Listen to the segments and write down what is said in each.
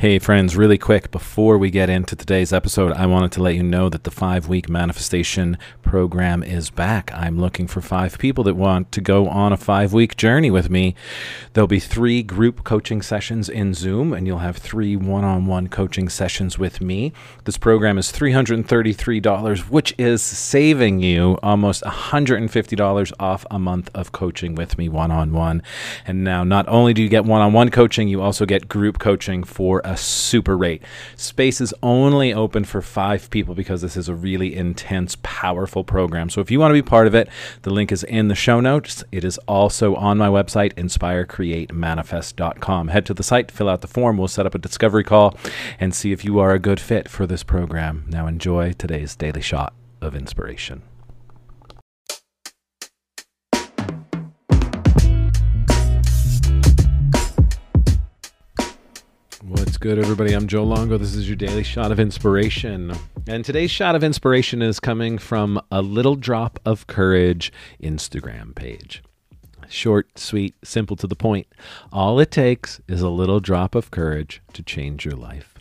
Hey, friends, really quick before we get into today's episode, I wanted to let you know that the five week manifestation program is back. I'm looking for five people that want to go on a five week journey with me. There'll be three group coaching sessions in Zoom, and you'll have three one on one coaching sessions with me. This program is $333, which is saving you almost $150 off a month of coaching with me one on one. And now, not only do you get one on one coaching, you also get group coaching for a super rate. Space is only open for five people because this is a really intense, powerful program. So if you want to be part of it, the link is in the show notes. It is also on my website, inspirecreatemanifest.com. Head to the site, fill out the form, we'll set up a discovery call and see if you are a good fit for this program. Now enjoy today's daily shot of inspiration. Good, everybody? I'm Joe Longo. This is your daily shot of inspiration. And today's shot of inspiration is coming from a little drop of courage Instagram page. Short, sweet, simple to the point. All it takes is a little drop of courage to change your life.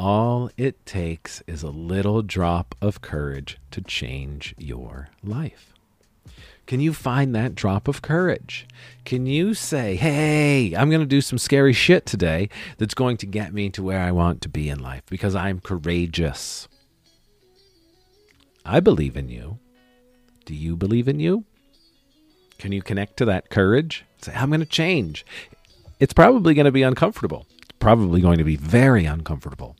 All it takes is a little drop of courage to change your life. Can you find that drop of courage? Can you say, hey, I'm going to do some scary shit today that's going to get me to where I want to be in life because I'm courageous? I believe in you. Do you believe in you? Can you connect to that courage? Say, I'm going to change. It's probably going to be uncomfortable. It's probably going to be very uncomfortable.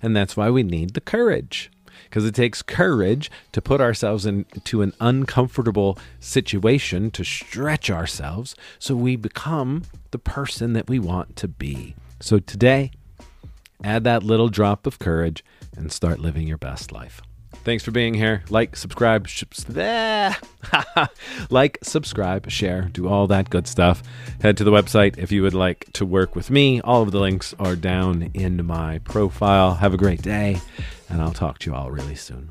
And that's why we need the courage because it takes courage to put ourselves into an uncomfortable situation to stretch ourselves so we become the person that we want to be. So today, add that little drop of courage and start living your best life. Thanks for being here. Like, subscribe, sh- like, subscribe, share, do all that good stuff. Head to the website if you would like to work with me. All of the links are down in my profile. Have a great day, and I'll talk to you all really soon.